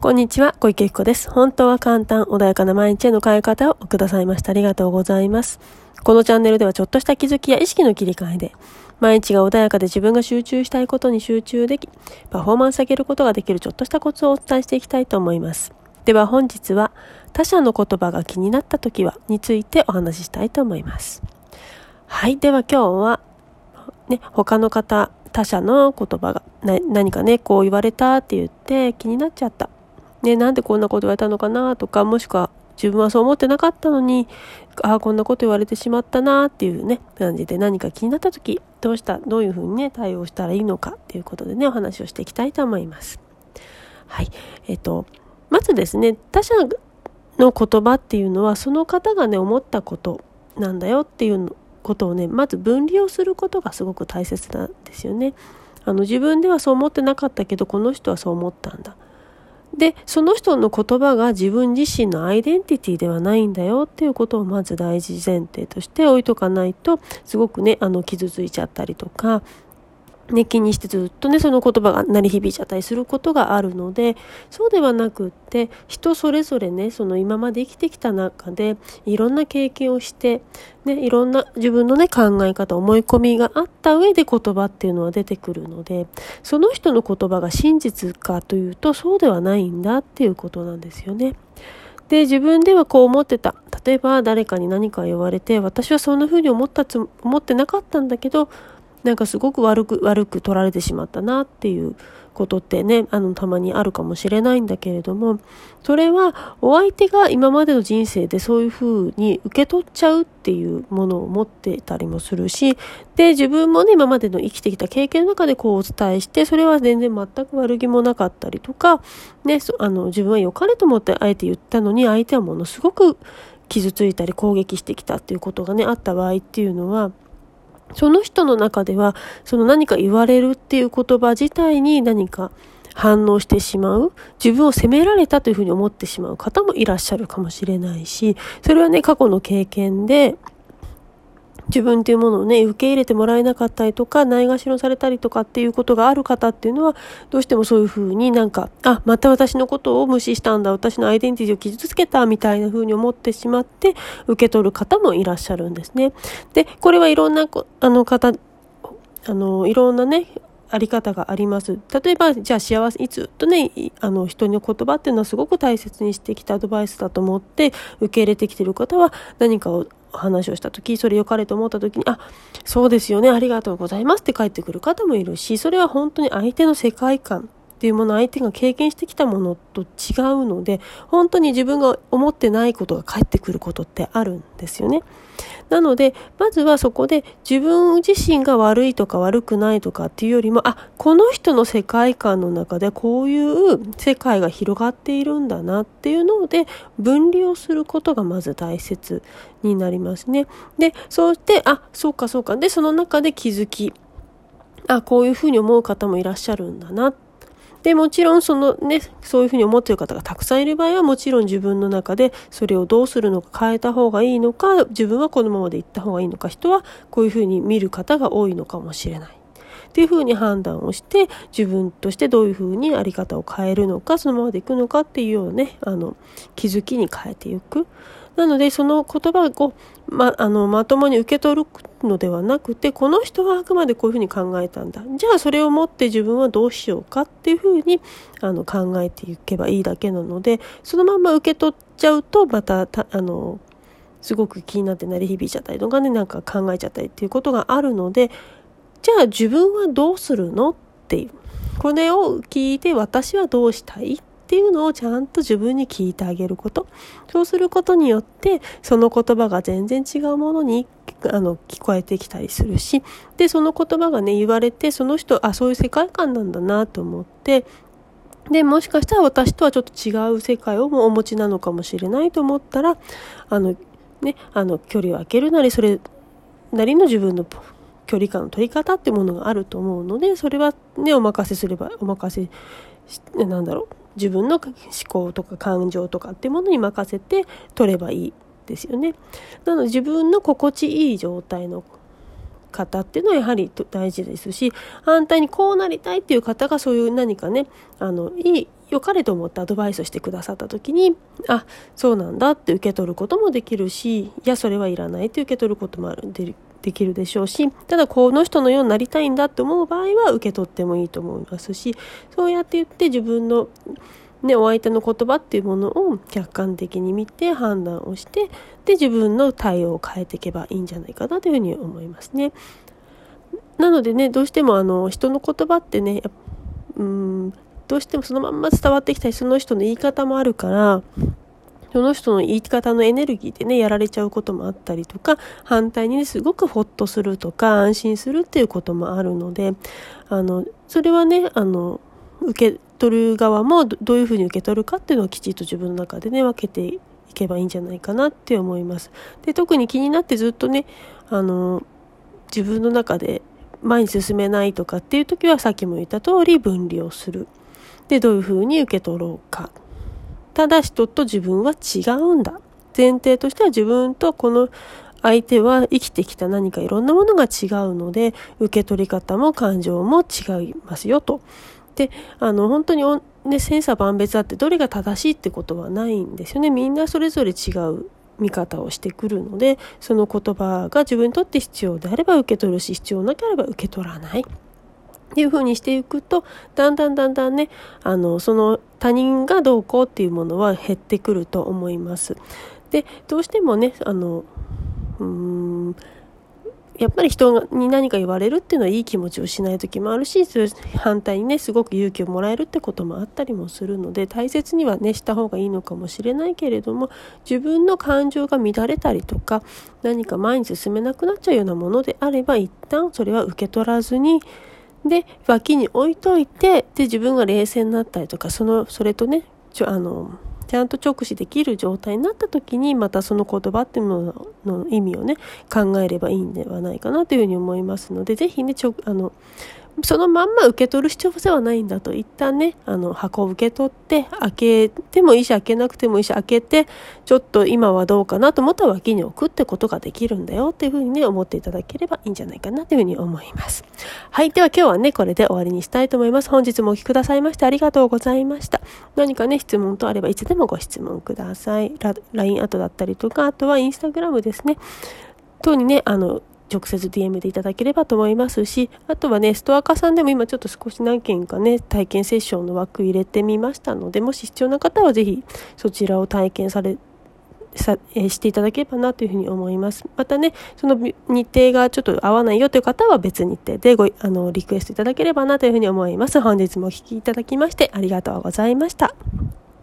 こんにちは、小池彦です。本当は簡単、穏やかな毎日への変え方をくださいました。ありがとうございます。このチャンネルではちょっとした気づきや意識の切り替えで、毎日が穏やかで自分が集中したいことに集中でき、パフォーマンス上げることができるちょっとしたコツをお伝えしていきたいと思います。では本日は、他者の言葉が気になった時は、についてお話ししたいと思います。はい。では今日は、ね、他の方、他者の言葉が、何かね、こう言われたって言って気になっちゃった。ね、なんでこんなこと言われたのかなとか、もしくは自分はそう思ってなかったのに、ああ、こんなこと言われてしまったなっていうね、感じで何か気になった時、どうした、どういうふうにね、対応したらいいのかっていうことでね、お話をしていきたいと思います。はい。えっと、まずですね、他者の言葉っていうのは、その方がね、思ったことなんだよっていうことをね、まず分離をすることがすごく大切なんですよね。あの、自分ではそう思ってなかったけど、この人はそう思ったんだ。で、その人の言葉が自分自身のアイデンティティではないんだよっていうことをまず大事前提として置いとかないと、すごくね、あの、傷ついちゃったりとか、ね、気にしてずっとね、その言葉が鳴り響いちゃったりすることがあるので、そうではなくって、人それぞれね、その今まで生きてきた中で、いろんな経験をして、ね、いろんな自分のね、考え方、思い込みがあった上で言葉っていうのは出てくるので、その人の言葉が真実かというと、そうではないんだっていうことなんですよね。で、自分ではこう思ってた。例えば誰かに何か言われて、私はそんな風に思ったつ、思ってなかったんだけど、なんかすごく悪く、悪く取られてしまったなっていうことってね、あの、たまにあるかもしれないんだけれども、それはお相手が今までの人生でそういうふうに受け取っちゃうっていうものを持ってたりもするし、で、自分もね、今までの生きてきた経験の中でこうお伝えして、それは全然全く悪気もなかったりとか、ね、あの、自分は良かれと思ってあえて言ったのに、相手はものすごく傷ついたり攻撃してきたっていうことがね、あった場合っていうのは、その人の中では、その何か言われるっていう言葉自体に何か反応してしまう、自分を責められたというふうに思ってしまう方もいらっしゃるかもしれないし、それはね、過去の経験で、自分っていうものをね、受け入れてもらえなかったりとか、ないがしろされたりとかっていうことがある方っていうのは、どうしてもそういうふうになんか、あ、また私のことを無視したんだ、私のアイデンティティを傷つけたみたいなふうに思ってしまって、受け取る方もいらっしゃるんですね。で、これはいろんな、あの方、あの、いろんなね、あり方があります。例えば、じゃあ幸せ、いつとね、あの、人の言葉っていうのはすごく大切にしてきたアドバイスだと思って、受け入れてきてる方は何かを話をした時、それ良かれと思った時に、あ、そうですよね、ありがとうございますって帰ってくる方もいるし、それは本当に相手の世界観っていうもの、相手が経験してきたものと違うので、本当に自分が思ってないことが返ってくることってあるんですよね。なので、まずはそこで自分自身が悪いとか悪くないとかっていうよりも、あ、この人の世界観の中でこういう世界が広がっているんだなっていうので、分離をすることがまず大切になりますね。で、そうして、あ、そうかそうか。で、その中で気づき、あ、こういうふうに思う方もいらっしゃるんだなっで、もちろんそのね、そういうふうに思ってる方がたくさんいる場合は、もちろん自分の中でそれをどうするのか変えた方がいいのか、自分はこのままで行った方がいいのか、人はこういうふうに見る方が多いのかもしれない。っていうふうに判断をして、自分としてどういうふうにあり方を変えるのか、そのままでいくのかっていうようなね、あの、気づきに変えていく。なので、その言葉を、ま、あの、まともに受け取るのではなくて、この人はあくまでこういうふうに考えたんだ。じゃあ、それをもって自分はどうしようかっていうふうに、あの、考えていけばいいだけなので、そのまま受け取っちゃうと、また、たあの、すごく気になって鳴り響いちゃったりとかね、なんか考えちゃったりっていうことがあるので、じゃあ自分はどうするのっていう。これを聞いて私はどうしたいっていうのをちゃんと自分に聞いてあげること。そうすることによって、その言葉が全然違うものにあの聞こえてきたりするし、で、その言葉がね、言われて、その人、あ、そういう世界観なんだなと思って、で、もしかしたら私とはちょっと違う世界をもお持ちなのかもしれないと思ったら、あの、ね、あの、距離を空けるなり、それなりの自分の距離感の取り方ってものがあると思うので、それはね、お任せすれば、お任せなんだろう、自分の思考とか感情とかってものに任せて取ればいいですよね。なので自分の心地いい状態の方っていうのはやはり大事ですし反対にこうなりたいっていう方がそういう何かねあのいい良かれと思ってアドバイスしてくださった時にあそうなんだって受け取ることもできるしいやそれはいらないって受け取ることもあるでできるでしょうしただこの人のようになりたいんだって思う場合は受け取ってもいいと思いますしそうやって言って自分のね、お相手の言葉っていうものを客観的に見て判断をしてで自分の対応を変えていけばいいんじゃないかなというふうに思いますね。なのでねどうしてもあの人の言葉ってねうんどうしてもそのまんま伝わってきたりその人の言い方もあるからその人の言い方のエネルギーでねやられちゃうこともあったりとか反対にすごくホッとするとか安心するっていうこともあるのであのそれはねあの受け取る側もどういうふうに受け取るかっていうのをきちっと自分の中でね分けていけばいいんじゃないかなって思います。で特に気になってずっとねあの自分の中で前に進めないとかっていう時はさっきも言った通り分離をする。でどういうふうに受け取ろうか。ただ人と自分は違うんだ。前提としては自分とこの相手は生きてきた何かいろんなものが違うので受け取り方も感情も違いますよと。であの本当にね、千差万別あってどれが正しいってことはないんですよねみんなそれぞれ違う見方をしてくるのでその言葉が自分にとって必要であれば受け取るし必要なければ受け取らない。っていう風にしていくとだんだんだんだんねあのその他人がどうこうっていうものは減ってくると思います。でどうしてもねあのうーんやっぱり人に何か言われるっていうのはいい気持ちをしない時もあるし反対にねすごく勇気をもらえるってこともあったりもするので大切にはねした方がいいのかもしれないけれども自分の感情が乱れたりとか何か前に進めなくなっちゃうようなものであれば一旦それは受け取らずにで脇に置いといてで自分が冷静になったりとかそのそれとねちょあのちゃんと直視できる状態になった時にまたその言葉っていうのの意味をね考えればいいんではないかなというふうに思いますのでぜひねちょあのそのまんま受け取る必要性はないんだと。一旦ねあの箱を受け取って開けてもいいし開けなくてもいいし開けてちょっと今はどうかなと思ったら脇に置くってことができるんだよっていうふうにね思っていただければいいんじゃないかなというふうに思います。はいでは今日はねこれで終わりにしたいと思います。本日もお聴きくださいましてありがとうございました。何かね質問とあればいつでもご質問ください。LINE 後だったりとかあとはインスタグラムですね。等にねあの直接 DM でいただければと思いますし、あとはね、ストア化さんでも今ちょっと少し何件かね、体験セッションの枠入れてみましたので、もし必要な方はぜひそちらを体験されさ、えー、していただければなというふうに思います。またね、その日程がちょっと合わないよという方は別日程でご、あの、リクエストいただければなというふうに思います。本日もお聴きいただきましてありがとうございました。